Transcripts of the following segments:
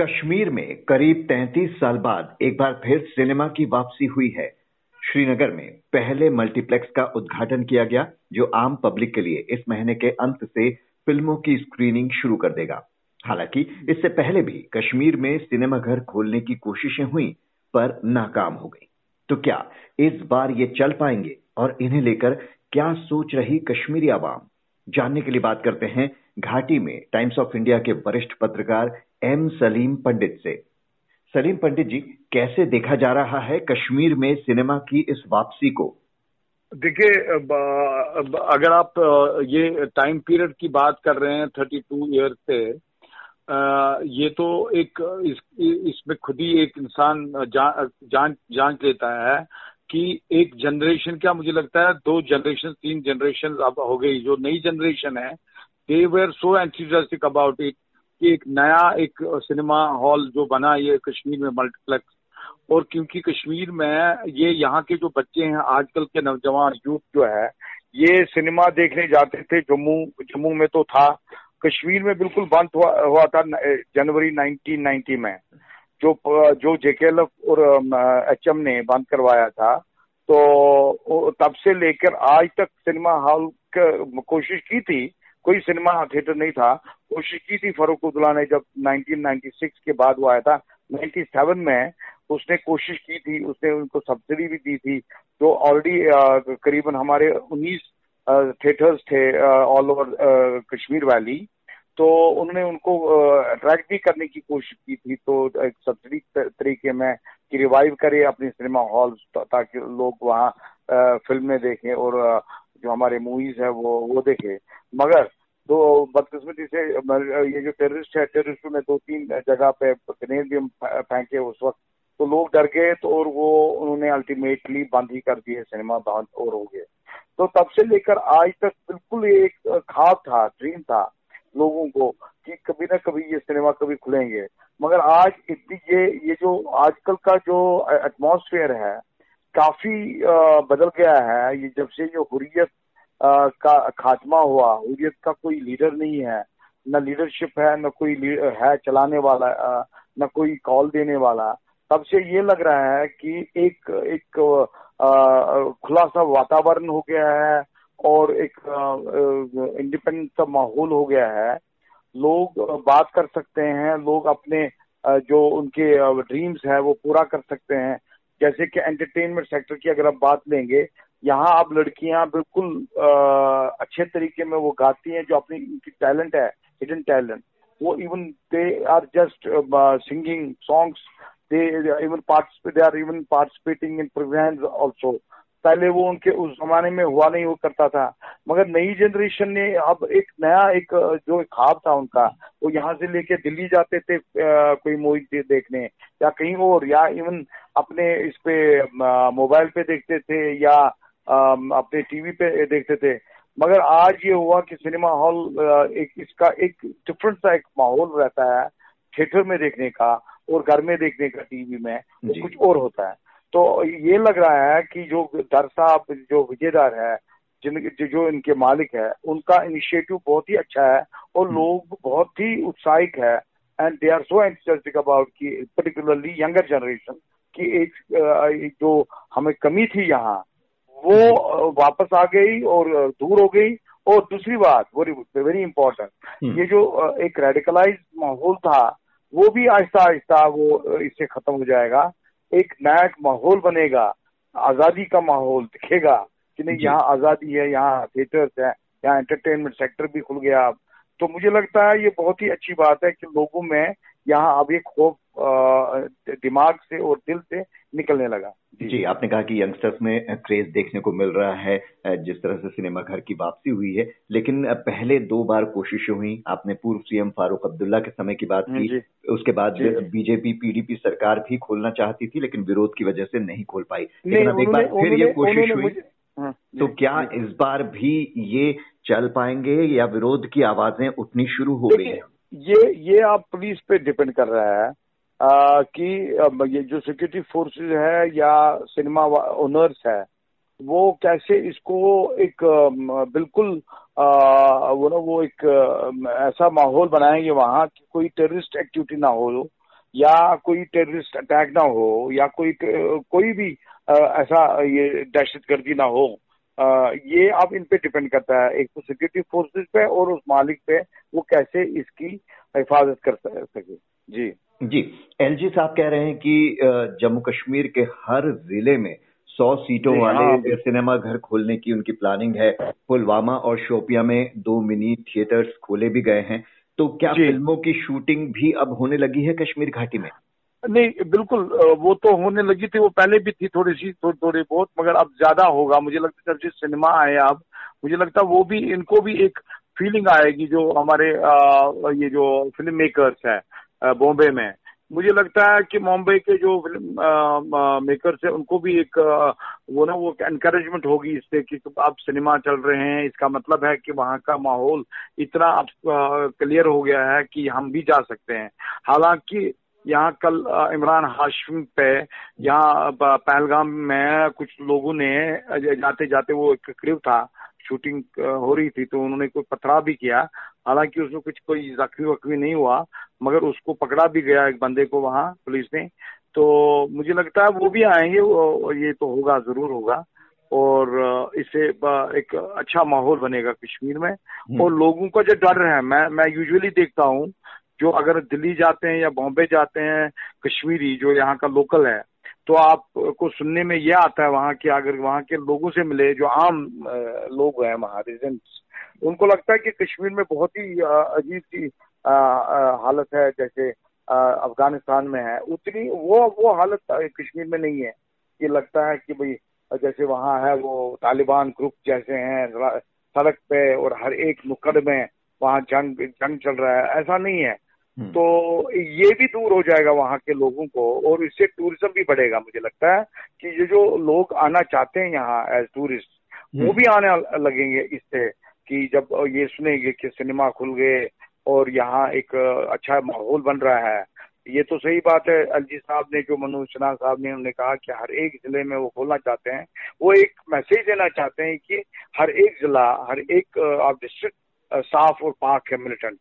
कश्मीर में करीब 33 साल बाद एक बार फिर सिनेमा की वापसी हुई है। श्रीनगर में पहले मल्टीप्लेक्स का उद्घाटन किया गया, जो आम पब्लिक के लिए इस महीने के अंत से फ़िल्मों की स्क्रीनिंग शुरू कर देगा। हालाँकि इससे पहले भी कश्मीर में सिनेमा घर खोलने की कोशिशें हुई, पर नाकाम हो गई। तो क्या इस बार ये चल पाएँगे और इन्हें लेकर क्या सोच रही कश्मीरी आवाम? जानने के लिए बात करते हैं घाटी में टाइम्स ऑफ़ इंडिया के वरिष्ठ पत्रकार एम सलीम पंडित से। सलीम पंडित जी कैसे देखा जा रहा है कश्मीर में सिनेमा की इस वापसी को? देखिए अगर आप ये टाइम पीरियड की बात कर रहे हैं थर्टी टू ईयर से ये तो एक इस, इसमें खुद ही एक इंसान जान जान जान लेता है कि एक जनरेशन क्या मुझे लगता है दो जनरेशन तीन जनरेशन अब हो गई। जो नई जनरेशन है they were so enthusiastic about it कि एक नया एक सिनेमा हॉल जो बना ये कश्मीर में मल्टीप्लेक्स और क्योंकि कश्मीर में ये यहाँ के जो बच्चे हैं आजकल के नौजवान यूथ जो है ये सिनेमा देखने जाते थे जम्मू जम्मू में तो था। कश्मीर में बिल्कुल बंद हुआ, हुआ था जनवरी 1990 में। जो जो जेकेएलएफ और एचएम ने बंद करवाया था तो तब से लेकर आज तक सिनेमा हॉल कोशिश की थी कोई सिनेमा थिएटर नहीं था। कोशिश की थी फरूक उद्दुल्ला ने, जब 1996 के बाद वो आया था। 97 में उसने कोशिश की थी, उसने उनको सब्सिडी भी दी थी। जो ऑलरेडी करीबन हमारे 19 थिएटर्स थे ऑल ओवर कश्मीर वैली तो उन्होंने उनको अट्रैक्ट भी करने की कोशिश की थी। तो एक सब्सिडी तरीके में कि रिवाइव करे अपने सिनेमा हॉल ताकि लोग वहाँ फ़िल्में देखें और जो हमारे मूवीज़ है, वो वो देखे। मगर तो बदकिस्मती से ये जो टेररिस्ट है टेररिस्टों ने दो तीन जगह पे ग्रेनेड भी फेंके उस वक्त। तो लोग डर गए तो और वो, उन्होंने अल्टीमेटली बंद ही कर दिए, सिनेमा बंद और हो गए। तो तब से लेकर आज तक बिल्कुल एक खाब था ड्रीम था लोगों को कि कभी ना कभी ये सिनेमा कभी खुलेंगे। मगर आज इतनी ये ये जो आजकल का जो एटमॉस्फेयर है काफ़ी बदल गया है। ये जब से जो हुरियत का खात्मा हुआ, हुरियत का कोई लीडर नहीं है, न लीडरशिप है, न कोई है चलाने वाला न कोई कॉल देने वाला, तब से ये लग रहा है कि एक एक खुला सा वातावरण हो गया है और एक इंडिपेंडेंट सा माहौल हो गया है। लोग बात कर सकते हैं, लोग अपने जो उनके ड्रीम्स है, वो पूरा कर सकते हैं। जैसे कि एंटरटेनमेंट सेक्टर की अगर आप बात लेंगे, यहाँ अब लड़कियाँ बिल्कुल अच्छे तरीके में वो गाती हैं, जो अपनी उनकी टैलेंट है हिडन टैलेंट वो even they are just singing songs they even participate they are even participating in programmes also पहले वो उनके उस जमाने में हुआ नहीं, वो करता था। मगर नई जनरेशन ने अब एक नया एक जो खाब था उनका वो यहाँ से लेके दिल्ली जाते थे कोई मूवी देखने या कहीं और या इवन अपने इस पे मोबाइल पे देखते थे या अपने टीवी पे देखते थे। मगर आज ये हुआ कि सिनेमा हॉल एक इसका एक डिफरेंट सा एक माहौल रहता है थिएटर में देखने का और घर में देखने का टीवी में कुछ और होता है। तो ये लग रहा है कि जो दर साहब जो विजयदार है जिन जो इनके मालिक है उनका इनिशिएटिव बहुत ही अच्छा है और हम्म। लोग बहुत ही उत्साहित है and they are so enthusiastic about की पर्टिकुलरली यंगर जनरेशन की एक जो हमें कमी थी यहाँ वो वापस आ गई और दूर हो गई और दूसरी बात वेरी वेरी इंपॉर्टेंट ये जो एक रेडिकलाइज माहौल था वो भी आहिस्ता आहिस्ता वो इससे खत्म हो जाएगा एक नया माहौल बनेगा आज़ादी का माहौल दिखेगा कि नहीं यहाँ आज़ादी है यहाँ थिएटर्स है यहाँ एंटरटेनमेंट सेक्टर भी खुल गया। अब तो मुझे लगता है ये बहुत ही अच्छी बात है कि लोगों में यहाँ अब एक खौफ दिमाग से और दिल से निकलने लगा। जी, जी आपने कहा कि यंगस्टर्स में क्रेज देखने को मिल रहा है जिस तरह से सिनेमा घर की वापसी हुई है। लेकिन पहले दो बार कोशिशें हुई। आपने पूर्व सीएम फारूक अब्दुल्ला के समय की बात की। उसके बाद बीजेपी पीडीपी सरकार भी खोलना चाहती थी लेकिन विरोध की वजह से नहीं खोल पाई। लेकिन अब एक बार फिर ये कोशिश हुई। हाँ, तो क्या इस बार भी ये चल पाएँगे या विरोध की आवाज़ें उठनी शुरू हो गई है? ये ये आप पुलिस पे डिपेंड कर रहा है आ, कि ये जो सिक्योरिटी फोर्सेस है या सिनेमा ओनर्स है वो कैसे इसको एक बिल्कुल वो ना वो एक ऐसा माहौल बनाएँगे वहाँ कि कोई टेररिस्ट एक्टिविटी ना हो या कोई टेररिस्ट अटैक ना हो या कोई कोई भी ऐसा ये दहशत गर्दी ना हो ये अब इन पे डिपेंड करता है। एक तो सिक्योरिटी फोर्सेज पे और उस मालिक पे वो कैसे इसकी हिफाजत कर सके। जी। जी। एलजी साहब कह रहे हैं कि जम्मू कश्मीर के हर ज़िले में सौ सीटों वाले हाँ। सिनेमा घर खोलने की उनकी प्लानिंग है। पुलवामा और शोपिया में दो मिनी थिएटर्स खोले भी गए हैं। तो क्या फ़िल्मों की शूटिंग भी अब होने लगी है कश्मीर घाटी में? नहीं बिल्कुल वो तो होने लगी थी वो पहले भी थी थोड़ी सी थोड़ी थोड़ी बहुत मगर अब ज़्यादा होगा। मुझे लगता है जब सिनेमा आए अब मुझे लगता है वो भी इनको भी एक फीलिंग आएगी जो हमारे आ, ये जो फ़िल्म मेकर्स है बॉम्बे में। मुझे लगता है कि मुंबई के जो फ़िल्म मेकर्स है, उनको भी एक वो ना वो एनकरेजमेंट होगी इससे कि आप सिनेमा चल रहे हैं, इसका मतलब है कि वहाँ का माहौल इतना अब क्लियर हो गया है कि हम भी जा सकते हैं। हालाँकि यहाँ कल इमरान हाशमी पे, यहाँ पहलगाम में कुछ लोगों ने जाते जाते वो एक क्रिव था शूटिंग हो रही थी तो उन्होंने कोई पथराव भी किया। हालाँकि उसमें कुछ कोई जख्मी वख्मी नहीं हुआ मगर उसको पकड़ा भी गया एक बंदे को वहाँ पुलिस ने। तो मुझे लगता है वो भी आएँगे ये तो होगा ज़रूर होगा। और इससे एक अच्छा माहौल बनेगा कश्मीर में। हम्म। और लोगों का जो डर है मैं मैं यूजुअली देखता हूँ जो अगर दिल्ली जाते हैं या बॉम्बे जाते हैं कश्मीरी जो यहाँ का लोकल है तो आपको सुनने में यह आता है वहाँ के अगर वहाँ के लोगों से मिले, जो आम लोग हैं वहाँ रेजिडेंट्स उनको लगता है कि कश्मीर में बहुत ही अजीब सी हालत है, जैसे अफ़गानिस्तान में है। उतनी वो वो हालत कश्मीर में नहीं है। ये लगता है कि भाई जैसे वहाँ है वो तालिबान ग्रुप जैसे हैं सड़क पे और हर एक नुक्कड़ में वहाँ जंग जंग चल रहा है। ऐसा नहीं है। तो ये भी दूर हो जाएगा वहाँ के लोगों को और इससे टूरिज़्म भी बढ़ेगा मुझे लगता है कि ये जो लोग आना चाहते हैं यहाँ एज टूरिस्ट वो हम्म। भी आने लगेंगे इससे कि जब ये सुनेंगे कि सिनेमा खुल गए और यहाँ एक अच्छा माहौल बन रहा है। ये तो सही बात है अलजी साहब ने जो मनोज सिन्हा साहब ने उन्होंने कहा कि हर एक ज़िले में वो खोलना चाहते हैं। वो एक मैसेज देना चाहते हैं कि हर एक जिला हर एक आप डिस्ट्रिक्ट साफ़ और पाक है मिलिटेंट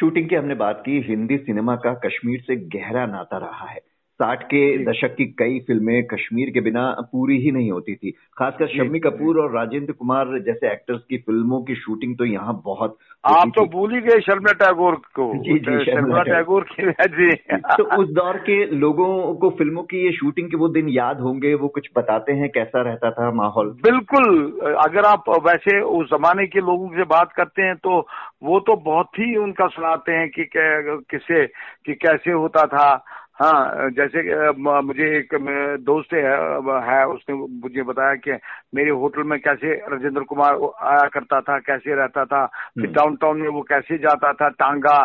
शूटिंग की हमने बात की हिंदी सिनेमा का कश्मीर से गहरा नाता रहा है। साठ के दशक की कई फ़िल्में कश्मीर के बिना पूरी ही नहीं होती थी। खासकर शम्मी कपूर और राजेंद्र कुमार जैसे एक्टर्स की फ़िल्मों की शूटिंग तो यहाँ बहुत आप तो भूल ही गए शर्मिला टैगोर को। जी जी शर्मिला टैगोर की जी तो उस दौर के लोगों को फ़िल्मों की ये शूटिंग के वो दिन याद होंगे वो कुछ बताते हैं कैसा रहता था माहौल? बिल्कुल अगर आप वैसे उस जमाने के लोगों से बात करते हैं तो वो तो बहुत ही उनका सुनाते हैं कि किसे कि कैसे होता था। हाँ जैसे मुझे एक दोस्त है, है उसने मुझे बताया कि मेरे होटल में कैसे राजेंद्र कुमार आया करता था कैसे रहता था फिर डाउनटाउन हम्म। में वो कैसे जाता था टांगा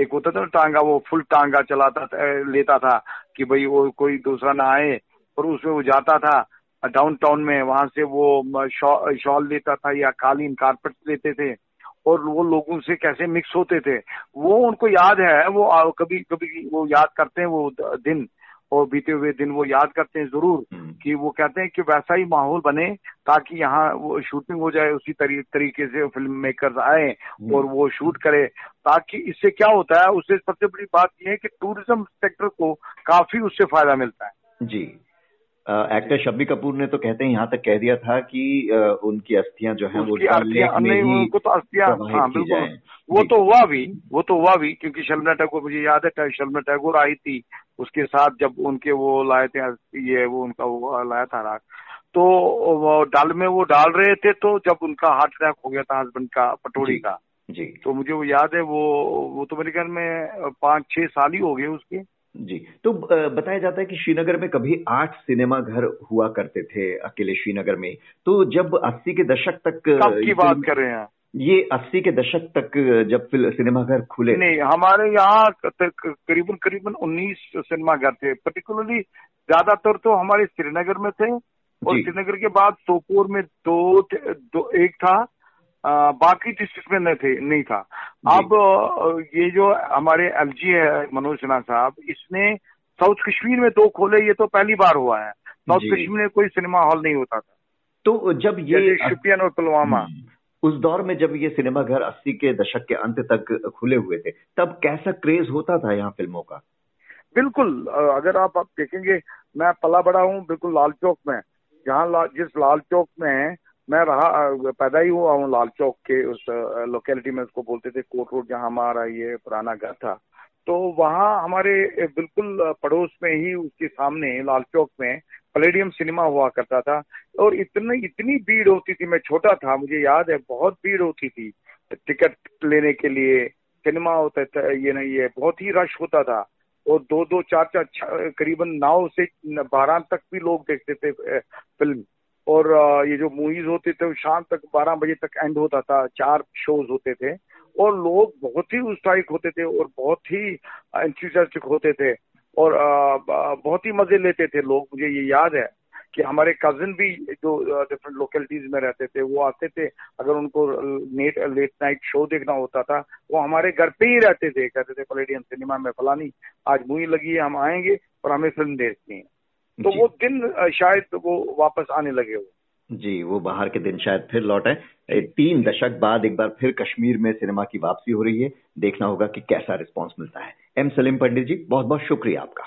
एक होता था टांगा वो फुल टांगा चलाता था लेता था कि भाई वो कोई दूसरा ना आए और उसमें वो जाता था डाउनटाउन में वहाँ से वो शॉल लेता था या कालीन कारपेट लेते थे और वो लोगों से कैसे मिक्स होते थे वो उनको याद है वो कभी कभी वो याद करते हैं वो दिन और बीते हुए दिन वो याद करते हैं ज़रूर हम्म। कि वो कहते हैं कि वैसा ही माहौल बने ताकि यहाँ वो शूटिंग हो जाए उसी तरी, तरीके से फ़िल्म मेकर्स आए। और वो शूट करे ताकि इससे क्या होता है उससे सबसे बड़ी बात यह है कि टूरिज़्म सेक्टर को काफ़ी उससे फ़ायदा मिलता है जी एक्टर शब्बी कपूर ने तो कहते हैं यहाँ तक कह दिया था कि उनकी अस्थियाँ जो है वो नहीं उनको तो अस्थियाँ हाँ बिल्कुल। वो तो हुआ भी वो तो हुआ भी क्योंकि शर्मिला टैगोर मुझे याद है शर्मिला टैगोर आई थी उसके साथ जब उनके वो लाए थे ये वो उनका वो लाया था राग। तो वो डाल में वो डाल रहे थे तो जब उनका हार्ट अटैक हो गया था हस्बैंड का पटोरी का जी। तो मुझे वो याद है वो वो तो मेरे ख्याल में पाँच छह साल ही हो गए उसके। जी तो बताया जाता है कि श्रीनगर में कभी आठ सिनेमा घर हुआ करते थे अकेले श्रीनगर में। तो जब अस्सी के दशक तक की बात कर रहे हैं ये अस्सी के दशक तक जब सिनेमा घर खुले। नहीं हमारे यहाँ करीबन करीबन उन्नीस सिनेमा घर थे। पर्टिकुलरली ज़्यादातर तो हमारे श्रीनगर में थे और श्रीनगर के बाद सोपोर में दो, दो एक था आ, बाकी डिस्ट्रिक्ट में नहीं थे नहीं था। अब ये जो हमारे एलजी है मनोज सिन्हा साहब इसने साउथ कश्मीर में दो खोले ये तो पहली बार हुआ है। साउथ कश्मीर में कोई सिनेमा हॉल नहीं होता था। तो जब ये शुपियन और पुलवामा। हम्म। उस दौर में जब ये सिनेमा घर अस्सी के दशक के अंत तक खुले हुए थे तब कैसा क्रेज होता था यहाँ फ़िल्मों का? बिल्कुल अगर आप, आप देखेंगे मैं पला बड़ा हूँ बिल्कुल लाल चौक में। जहाँ ला, जिस लाल चौक में मैं रहा पैदा ही हुआ हूँ लाल चौक के उस लोकेलिटी में उसको बोलते थे कोट रोड जहाँ हमारा ये पुराना घर था। तो वहाँ हमारे बिल्कुल पड़ोस में ही उसके सामने लाल चौक में पलेडियम सिनेमा हुआ करता था। और इतनी इतनी भीड़ होती थी, मैं छोटा था, मुझे याद है, बहुत भीड़ होती थी टिकट लेने के लिए। सिनेमा होता था, ये नहीं ये बहुत ही रश होता था। और दो दो, चार चार करीबन नौ से बारह तक भी लोग देखते थे फ़िल्म और ये जो मूवीज़ होते थे शाम तक बारह बजे तक एंड होता था, चार शोज़ होते थे। और लोग बहुत ही उत्साहित होते थे और बहुत ही एंथुसियास्टिक होते थे। और बहुत ही मज़े लेते थे लोग। मुझे ये याद है कि हमारे कजिन भी जो डिफरेंट लोकेलिटीज में रहते थे, वो आते थे। अगर उनको नेट लेट नाइट शो देखना होता था, वो हमारे घर पे ही रहते थे। कहते थे पलेडियम सिनेमा में फलानी, आज मूवी लगी है, हम आएँगे और हमें फ़िल्म देखनी है। तो वो दिन शायद वो वापस आने लगे हो। जी वो बाहर के दिन शायद फिर लौटे तीन दशक बाद एक बार फिर कश्मीर में सिनेमा की वापसी हो रही है। देखना होगा कि कैसा रिस्पांस मिलता है। एम सलीम पंडित जी बहुत बहुत शुक्रिया आपका।